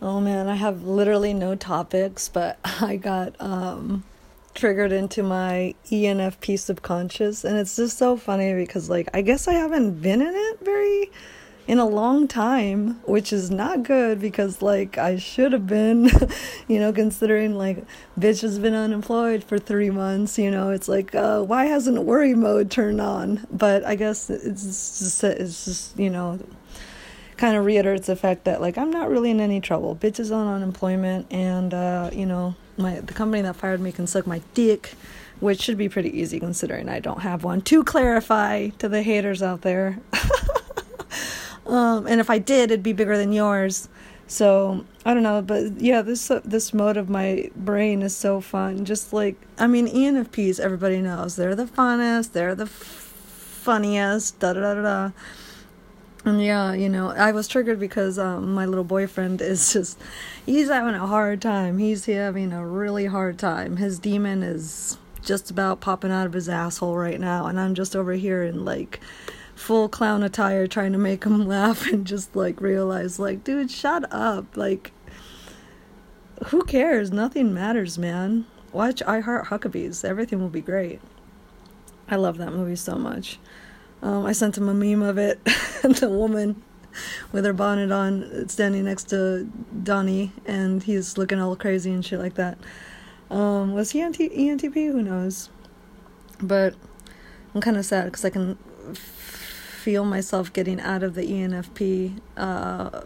Oh man, I have literally no topics, but I got um triggered into my ENFP subconscious and it's just so funny because like I guess I haven't been in it very in a long time, which is not good because like I should have been, you know, considering like bitch has been unemployed for 3 months, you know, it's like uh why hasn't worry mode turned on? But I guess it's just it's just, you know, kind of reiterates the fact that like I'm not really in any trouble. Bitch is on unemployment, and uh, you know my the company that fired me can suck my dick, which should be pretty easy considering I don't have one. To clarify to the haters out there, um, and if I did, it'd be bigger than yours. So I don't know, but yeah, this uh, this mode of my brain is so fun. Just like I mean, ENFPs, everybody knows they're the funnest, they're the f- funniest, da da da da. Yeah, you know, I was triggered because um, my little boyfriend is just, he's having a hard time. He's having a really hard time. His demon is just about popping out of his asshole right now. And I'm just over here in like full clown attire trying to make him laugh and just like realize, like, dude, shut up. Like, who cares? Nothing matters, man. Watch I Heart Huckabees. Everything will be great. I love that movie so much. Um, I sent him a meme of it, the woman with her bonnet on standing next to Donnie, and he's looking all crazy and shit like that. Um, was he ENT- ENTP? Who knows? But I'm kind of sad because I can feel myself getting out of the ENFP. Uh,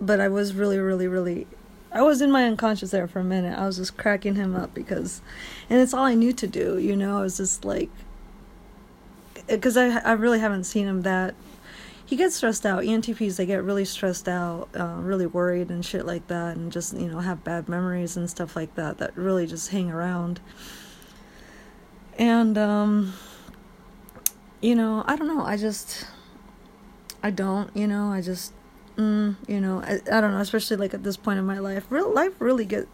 but I was really, really, really. I was in my unconscious there for a minute. I was just cracking him up because, and it's all I knew to do, you know? I was just like, because I I really haven't seen him that. He gets stressed out. ENTPs they get really stressed out, uh, really worried and shit like that, and just you know have bad memories and stuff like that that really just hang around. And um, you know, I don't know. I just, I don't. You know, I just, mm, you know, I, I don't know. Especially like at this point in my life, real life really get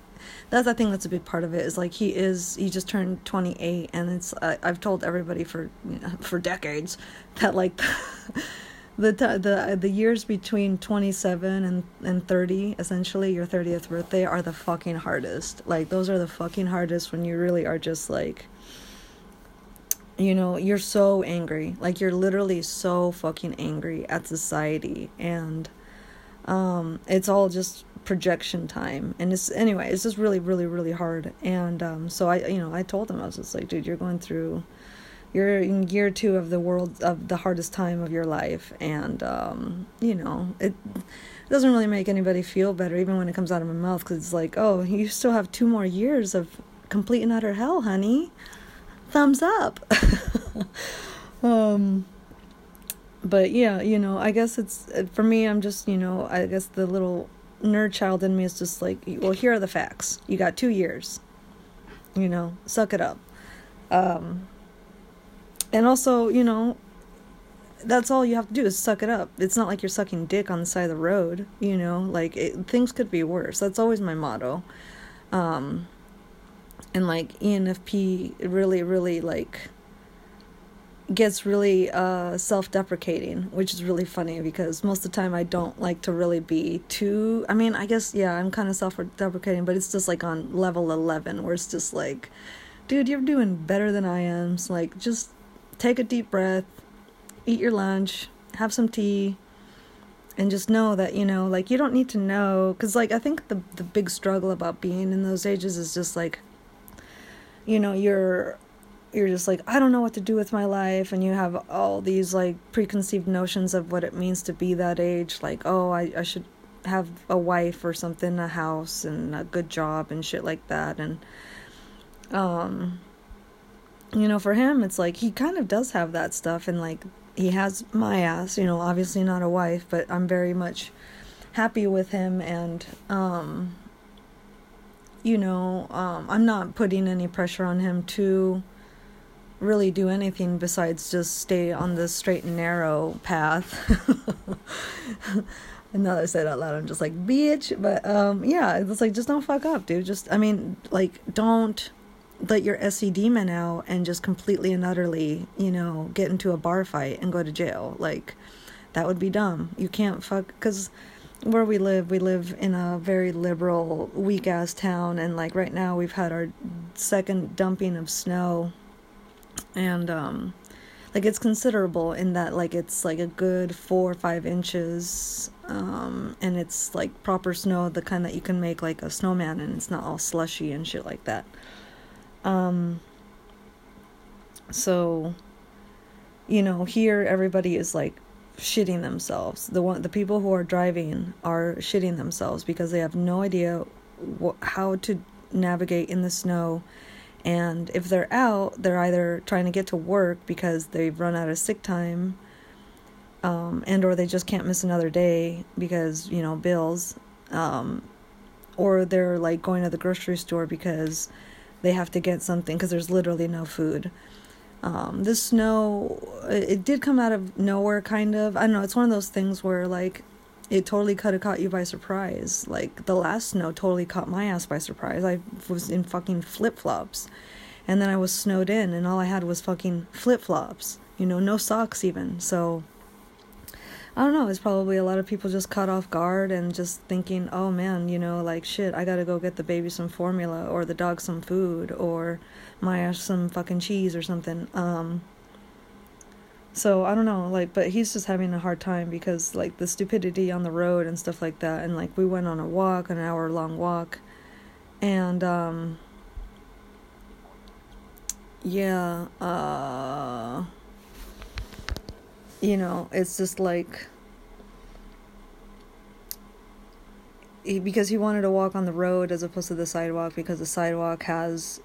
that's I think that's a big part of it is like he is he just turned 28 and it's I, I've told everybody for you know, for decades that like the the the years between 27 and and 30 essentially your 30th birthday are the fucking hardest. Like those are the fucking hardest when you really are just like you know you're so angry. Like you're literally so fucking angry at society. And um it's all just projection time. And it's anyway it's just really really really hard. And um so i you know i told him i was just like dude you're going through you're in year two of the world of the hardest time of your life. And um you know it doesn't really make anybody feel better even when it comes out of my mouth because it's like oh you still have two more years of complete and utter hell honey. Thumbs up. Um but yeah you know i guess it's for me i'm just you know i guess the little nerd child in me is just like, well, here are the facts. You got two years. You know, suck it up. Um, and also, you know, that's all you have to do is suck it up. It's not like you're sucking dick on the side of the road, you know, like it, things could be worse. That's always my motto. Um, and like ENFP really, really like gets really uh, self-deprecating which is really funny because most of the time i don't like to really be too i mean i guess yeah i'm kind of self-deprecating but it's just like on level 11 where it's just like dude you're doing better than i am. So like just take a deep breath eat your lunch have some tea and just know that you know like you don't need to know because like i think the the big struggle about being in those ages is just like you know you're you're just like I don't know what to do with my life and you have all these like preconceived notions of what it means to be that age like oh I I should have a wife or something a house and a good job and shit like that and um you know for him it's like he kind of does have that stuff and like he has my ass you know obviously not a wife but I'm very much happy with him and um you know um I'm not putting any pressure on him to really do anything besides just stay on the straight and narrow path. and now that I said out loud, I'm just like, bitch. But um, yeah, it's like, just don't fuck up, dude. Just, I mean, like, don't let your Se demon out and just completely and utterly, you know, get into a bar fight and go to jail. Like, that would be dumb. You can't fuck, because where we live, we live in a very liberal, weak ass town, and like right now we've had our second dumping of snow, and um, like it's considerable in that like it's like a good four or five inches, um, and it's like proper snow, the kind that you can make like a snowman, and it's not all slushy and shit like that. Um, so, you know, here everybody is like shitting themselves. The one, the people who are driving are shitting themselves because they have no idea wh- how to navigate in the snow. And if they're out, they're either trying to get to work because they've run out of sick time, um, and or they just can't miss another day because you know bills, um, or they're like going to the grocery store because they have to get something because there's literally no food. Um, the snow, it did come out of nowhere, kind of. I don't know. It's one of those things where, like, it totally could have caught you by surprise. Like, the last snow totally caught my ass by surprise. I was in fucking flip flops. And then I was snowed in, and all I had was fucking flip flops. You know, no socks even. So, I don't know. It's probably a lot of people just caught off guard and just thinking, oh man, you know, like shit, I gotta go get the baby some formula or the dog some food or my ass some fucking cheese or something. Um, so I don't know, like, but he's just having a hard time because like the stupidity on the road and stuff like that. And like we went on a walk, an hour long walk, and um, yeah, uh you know, it's just like because he wanted to walk on the road as opposed to the sidewalk because the sidewalk has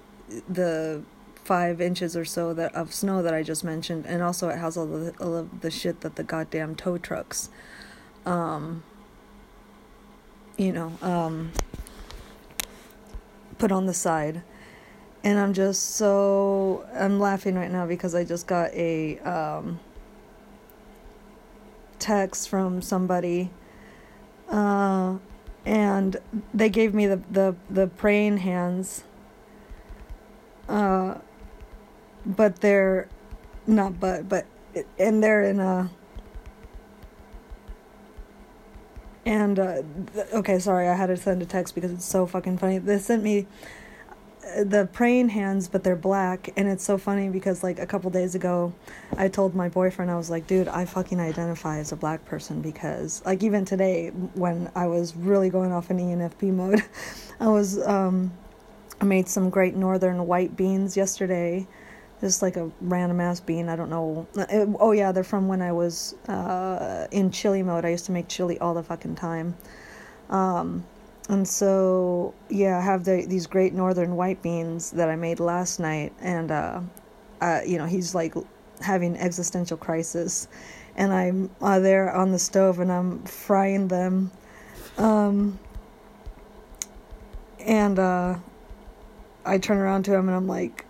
the five inches or so that of snow that I just mentioned, and also it has all the all of the shit that the goddamn tow trucks, um, you know, um, put on the side, and I'm just so I'm laughing right now because I just got a um text from somebody uh, and they gave me the, the, the praying hands uh, but they're not but but and they're in a and uh, okay sorry i had to send a text because it's so fucking funny they sent me the praying hands, but they're black. And it's so funny because, like, a couple days ago, I told my boyfriend, I was like, dude, I fucking identify as a black person because, like, even today, when I was really going off in ENFP mode, I was, um, I made some great northern white beans yesterday. Just like a random ass bean. I don't know. It, oh, yeah, they're from when I was uh, in chili mode. I used to make chili all the fucking time. Um, and so yeah, I have the, these great northern white beans that I made last night, and uh, uh, you know he's like having existential crisis, and I'm uh, there on the stove and I'm frying them, um, and uh, I turn around to him and I'm like,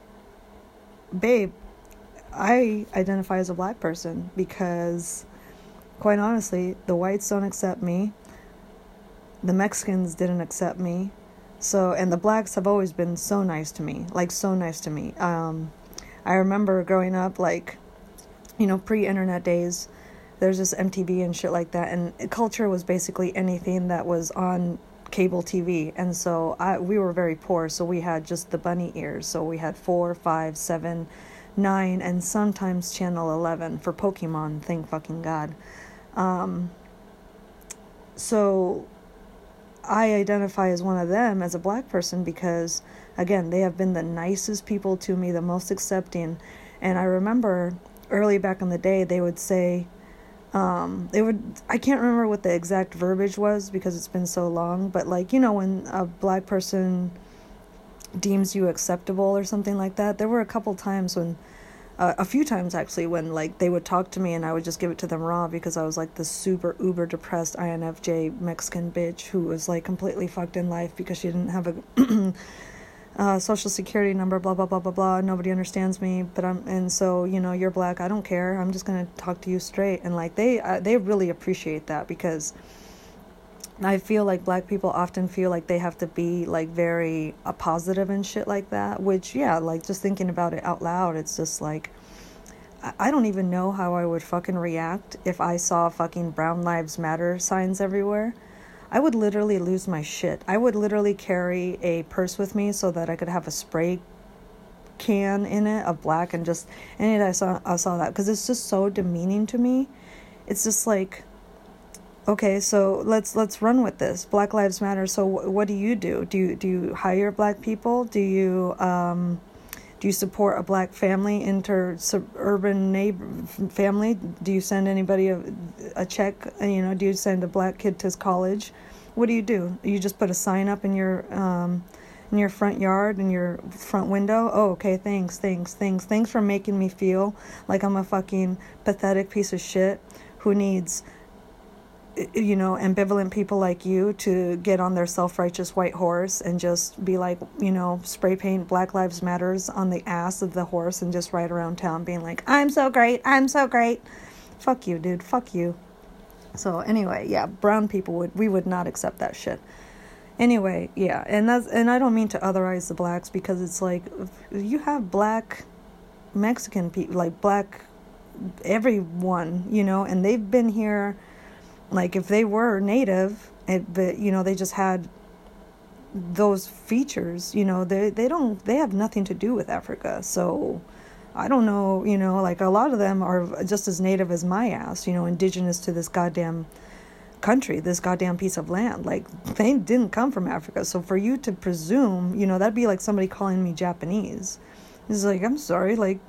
babe, I identify as a black person because, quite honestly, the whites don't accept me the Mexicans didn't accept me. So, and the blacks have always been so nice to me, like so nice to me. Um, I remember growing up, like, you know, pre internet days, there's just MTV and shit like that. And culture was basically anything that was on cable TV. And so I, we were very poor. So we had just the bunny ears. So we had four, five, seven, nine, and sometimes channel 11 for Pokemon. Thank fucking God. Um, so I identify as one of them as a black person because, again, they have been the nicest people to me, the most accepting. And I remember early back in the day, they would say, um, they would, I can't remember what the exact verbiage was because it's been so long, but like, you know, when a black person deems you acceptable or something like that, there were a couple times when uh, a few times actually when like they would talk to me and I would just give it to them raw because I was like the super uber depressed INFJ Mexican bitch who was like completely fucked in life because she didn't have a uh, social security number blah blah blah blah blah. Nobody understands me but I'm and so you know you're black. I don't care. I'm just gonna talk to you straight. And like they uh, they really appreciate that because I feel like black people often feel like they have to be like very uh, positive and shit like that, which, yeah, like just thinking about it out loud, it's just like, I, I don't even know how I would fucking react if I saw fucking Brown Lives Matter signs everywhere. I would literally lose my shit. I would literally carry a purse with me so that I could have a spray can in it of black and just and I saw I saw that. Because it's just so demeaning to me. It's just like okay so let's let's run with this. Black lives matter. So what do you do? Do you do you hire black people? Do you um do you support a black family inter suburban neighbor family? Do you send anybody a, a check you know do you send a black kid to college? What do you do? You just put a sign up in your um in your front yard in your front window? Oh okay thanks thanks thanks. Thanks for making me feel like i'm a fucking pathetic piece of shit who needs you know, ambivalent people like you to get on their self righteous white horse and just be like, you know, spray paint Black Lives Matters on the ass of the horse and just ride around town being like, I'm so great, I'm so great. Fuck you, dude, fuck you. So, anyway, yeah, brown people would, we would not accept that shit. Anyway, yeah, and that's, and I don't mean to otherize the blacks because it's like, you have black Mexican people, like black everyone, you know, and they've been here like if they were native, it, but you know they just had those features. You know they they don't they have nothing to do with Africa. So I don't know. You know like a lot of them are just as native as my ass. You know indigenous to this goddamn country, this goddamn piece of land. Like they didn't come from Africa. So for you to presume, you know, that'd be like somebody calling me Japanese. It's like, I'm sorry, like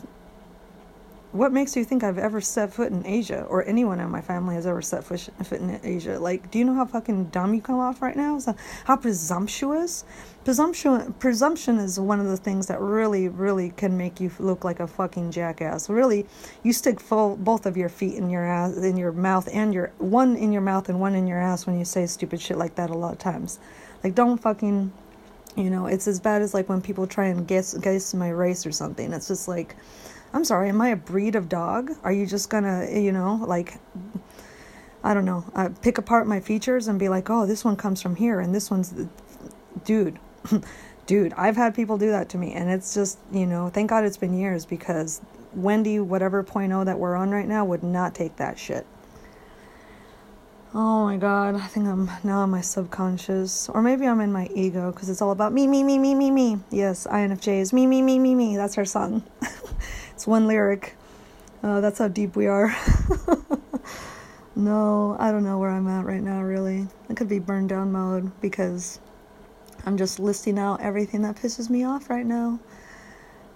what makes you think I've ever set foot in Asia or anyone in my family has ever set foot in Asia? Like, do you know how fucking dumb you come off right now? So how presumptuous? Presumption, presumption is one of the things that really, really can make you look like a fucking jackass. Really, you stick full both of your feet in your ass, in your mouth, and your one in your mouth and one in your ass when you say stupid shit like that. A lot of times, like, don't fucking, you know, it's as bad as like when people try and guess guess my race or something. It's just like I'm sorry, am I a breed of dog? Are you just gonna, you know, like, I don't know, uh, pick apart my features and be like, oh, this one comes from here and this one's, the... dude, dude, I've had people do that to me and it's just, you know, thank God it's been years because Wendy, whatever point oh that we're on right now, would not take that shit. Oh my god, I think I'm now in my subconscious. Or maybe I'm in my ego because it's all about me, me, me, me, me, me. Yes, INFJ is me, me, me, me, me. That's her song. It's one lyric. Uh, that's how deep we are. no, I don't know where I'm at right now, really. I could be burned down mode because I'm just listing out everything that pisses me off right now.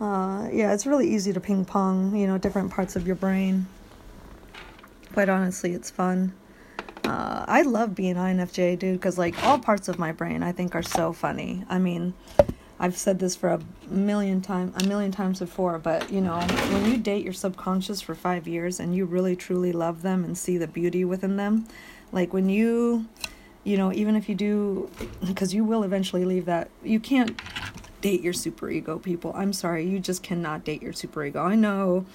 Uh, yeah, it's really easy to ping pong, you know, different parts of your brain. Quite honestly, it's fun. Uh, I love being INFJ, dude, because like all parts of my brain I think are so funny. I mean, I've said this for a million time a million times before, but you know, when you date your subconscious for 5 years and you really truly love them and see the beauty within them, like when you you know, even if you do because you will eventually leave that you can't date your super ego people. I'm sorry, you just cannot date your super ego. I know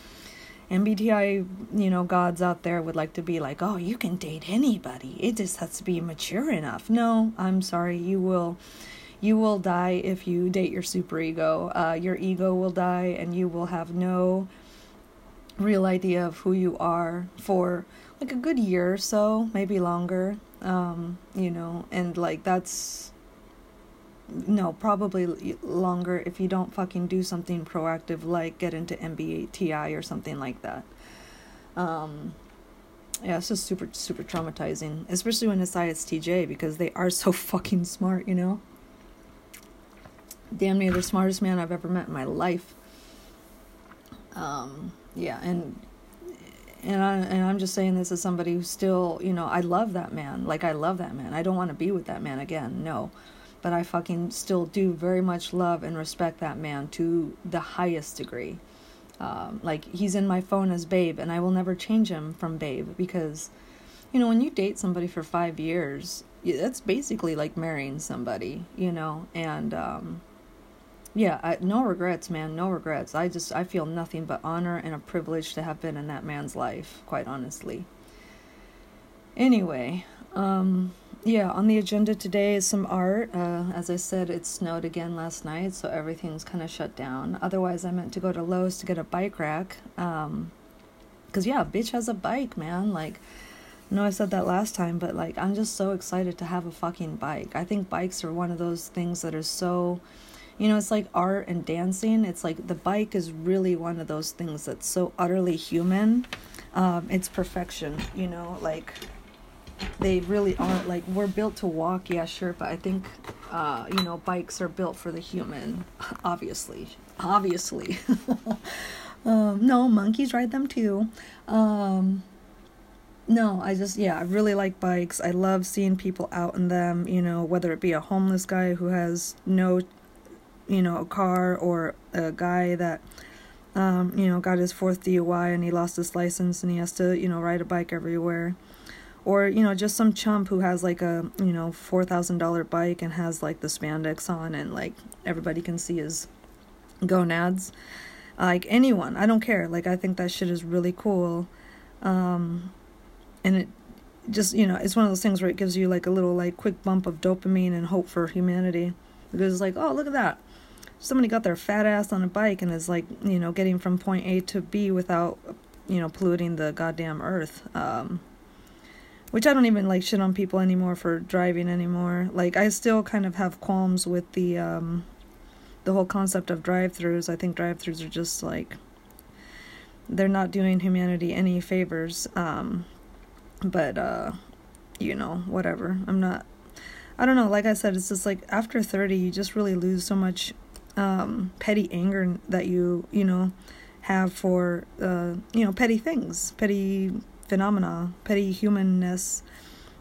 MBTI, you know, gods out there would like to be like, "Oh, you can date anybody. It just has to be mature enough." No, I'm sorry, you will you will die if you date your superego. Uh, your ego will die, and you will have no real idea of who you are for like a good year or so, maybe longer. Um, you know, and like that's no, probably longer if you don't fucking do something proactive like get into MBTI or something like that. Um, yeah, it's just super super traumatizing, especially when it's ISTJ because they are so fucking smart, you know damn near the smartest man I've ever met in my life. Um, yeah, and and I and I'm just saying this as somebody who still, you know, I love that man. Like I love that man. I don't want to be with that man again. No. But I fucking still do very much love and respect that man to the highest degree. Um, like he's in my phone as Babe, and I will never change him from Babe because, you know, when you date somebody for five years, that's basically like marrying somebody, you know, and um, yeah, I, no regrets, man. No regrets. I just I feel nothing but honor and a privilege to have been in that man's life, quite honestly. Anyway, um, yeah, on the agenda today is some art. Uh, as I said, it snowed again last night, so everything's kind of shut down. Otherwise, I meant to go to Lowe's to get a bike rack. Um, cause yeah, bitch has a bike, man. Like, know I said that last time, but like I'm just so excited to have a fucking bike. I think bikes are one of those things that are so you know, it's like art and dancing. It's like the bike is really one of those things that's so utterly human. Um, it's perfection, you know, like they really aren't like we're built to walk, yeah, sure, but I think uh, you know, bikes are built for the human, obviously. Obviously. um, no, monkeys ride them too. Um, no, I just yeah, I really like bikes. I love seeing people out in them, you know, whether it be a homeless guy who has no you know, a car or a guy that um, you know, got his fourth DUI and he lost his license and he has to, you know, ride a bike everywhere. Or, you know, just some chump who has like a, you know, $4,000 bike and has like the spandex on and like everybody can see his gonads. Like anyone, I don't care. Like I think that shit is really cool. Um, and it just, you know, it's one of those things where it gives you like a little like quick bump of dopamine and hope for humanity. Because it's like, oh, look at that somebody got their fat ass on a bike and is like, you know, getting from point A to B without, you know, polluting the goddamn earth. Um, which I don't even like shit on people anymore for driving anymore. Like I still kind of have qualms with the um, the whole concept of drive-throughs. I think drive-throughs are just like they're not doing humanity any favors. Um, but uh, you know, whatever. I'm not I don't know, like I said, it's just like after 30 you just really lose so much um, petty anger that you you know have for uh, you know petty things, petty phenomena, petty humanness.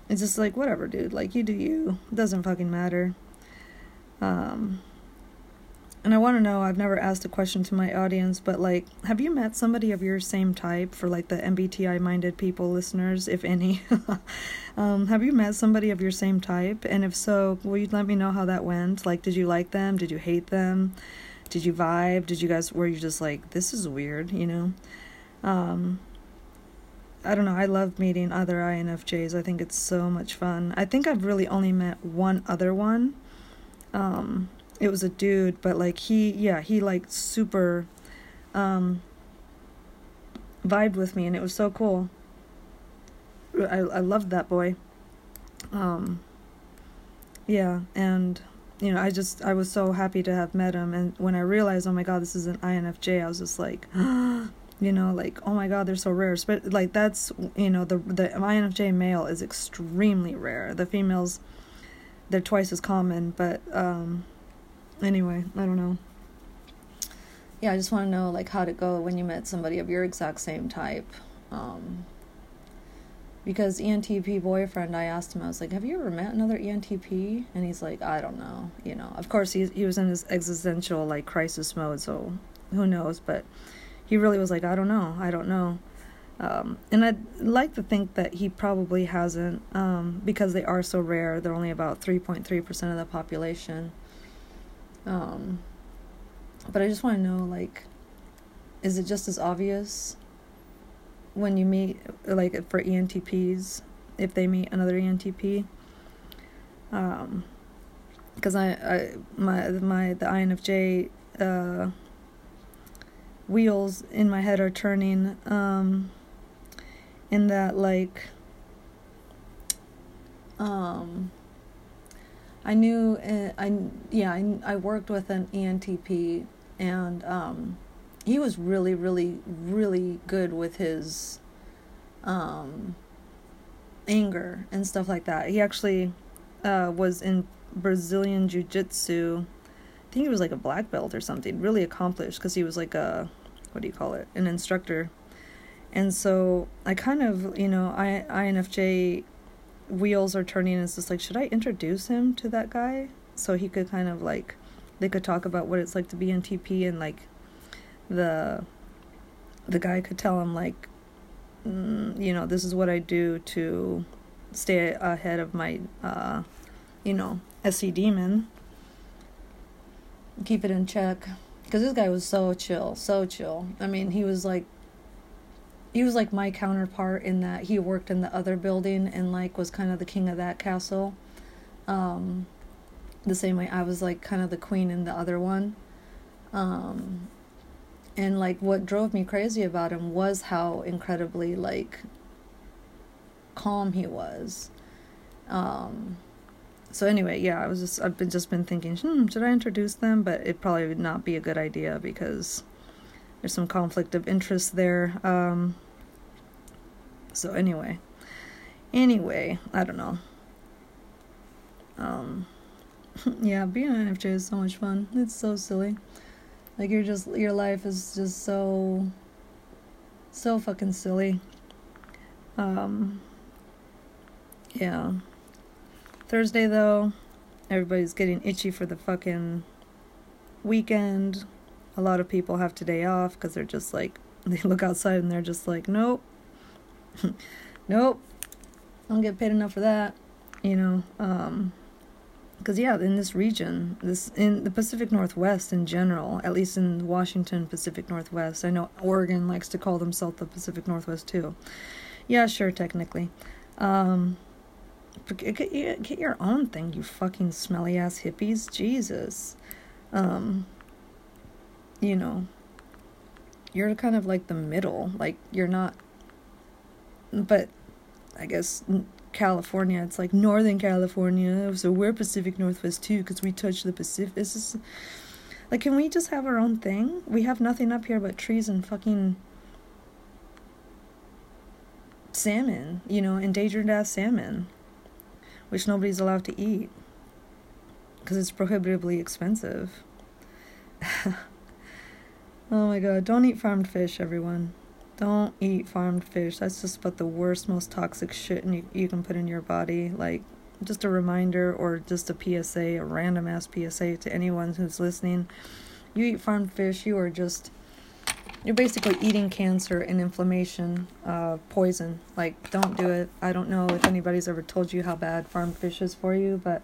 It's just like whatever, dude. Like you do you. It doesn't fucking matter. Um, and I want to know. I've never asked a question to my audience, but like, have you met somebody of your same type? For like the MBTI minded people, listeners, if any, um, have you met somebody of your same type? And if so, will you let me know how that went? Like, did you like them? Did you hate them? Did you vibe? Did you guys were you just like this is weird? You know, um, I don't know. I love meeting other INFJs. I think it's so much fun. I think I've really only met one other one. Um, it was a dude, but like he, yeah, he like super um, vibed with me, and it was so cool. I I loved that boy. Um, yeah, and you know, I just I was so happy to have met him, and when I realized, oh my god, this is an INFJ, I was just like. you know like oh my god they're so rare but like that's you know the the infj male is extremely rare the females they're twice as common but um anyway, I don't know. Yeah, I just want to know like how'd it go when you met somebody of your exact same type. Um, because ENTP boyfriend, I asked him, I was like, "Have you ever met another ENTP?" And he's like, "I don't know." You know, of course he he was in his existential like crisis mode, so who knows? But he really was like, "I don't know, I don't know." Um, and I'd like to think that he probably hasn't, um, because they are so rare. They're only about 3.3% of the population. Um, but I just want to know, like, is it just as obvious when you meet, like, for ENTPs, if they meet another ENTP? Um, because I, I, my, my, the INFJ, uh, wheels in my head are turning, um, in that, like, um, I knew, uh, I yeah, I, I worked with an ENTP, and um, he was really, really, really good with his um, anger and stuff like that. He actually uh, was in Brazilian Jiu Jitsu. I think he was like a black belt or something, really accomplished because he was like a, what do you call it, an instructor. And so I kind of, you know, I, INFJ wheels are turning and it's just like should i introduce him to that guy? So he could kind of like they could talk about what it's like to be ENTP and like the the guy could tell him like mm, you know this is what i do to stay ahead of my uh you know se demon. Keep it in check. Because this guy was so chill so chill. I mean he was like he was like my counterpart in that he worked in the other building and like was kind of the king of that castle um the same way i was like kind of the queen in the other one um and like what drove me crazy about him was how incredibly like calm he was. Um, so anyway, yeah, I was just I've been just been thinking, hmm, should I introduce them? But it probably would not be a good idea because there's some conflict of interest there. Um, so anyway, anyway, I don't know. Um, yeah, being an INFJ is so much fun. It's so silly. Like you're just your life is just so so fucking silly. Um yeah. Thursday though, everybody's getting itchy for the fucking weekend. A lot of people have today off cuz they're just like they look outside and they're just like, "Nope. nope. I don't get paid enough for that." You know, um because yeah in this region this in the pacific northwest in general at least in washington pacific northwest i know oregon likes to call themselves the pacific northwest too yeah sure technically um get, get your own thing you fucking smelly ass hippies jesus um you know you're kind of like the middle like you're not but i guess California. It's like Northern California, so we're Pacific Northwest too because we touch the Pacific. Is like, can we just have our own thing? We have nothing up here but trees and fucking salmon, you know, endangered ass salmon, which nobody's allowed to eat because it's prohibitively expensive. oh my god, don't eat farmed fish, everyone. Don't eat farmed fish. That's just about the worst, most toxic shit you, you can put in your body. Like, just a reminder or just a PSA, a random ass PSA to anyone who's listening. You eat farmed fish, you are just. You're basically eating cancer and inflammation, uh, poison. Like, don't do it. I don't know if anybody's ever told you how bad farmed fish is for you, but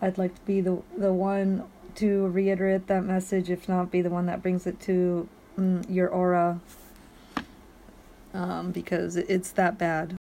I'd like to be the the one to reiterate that message, if not be the one that brings it to mm, your aura um, because it's that bad.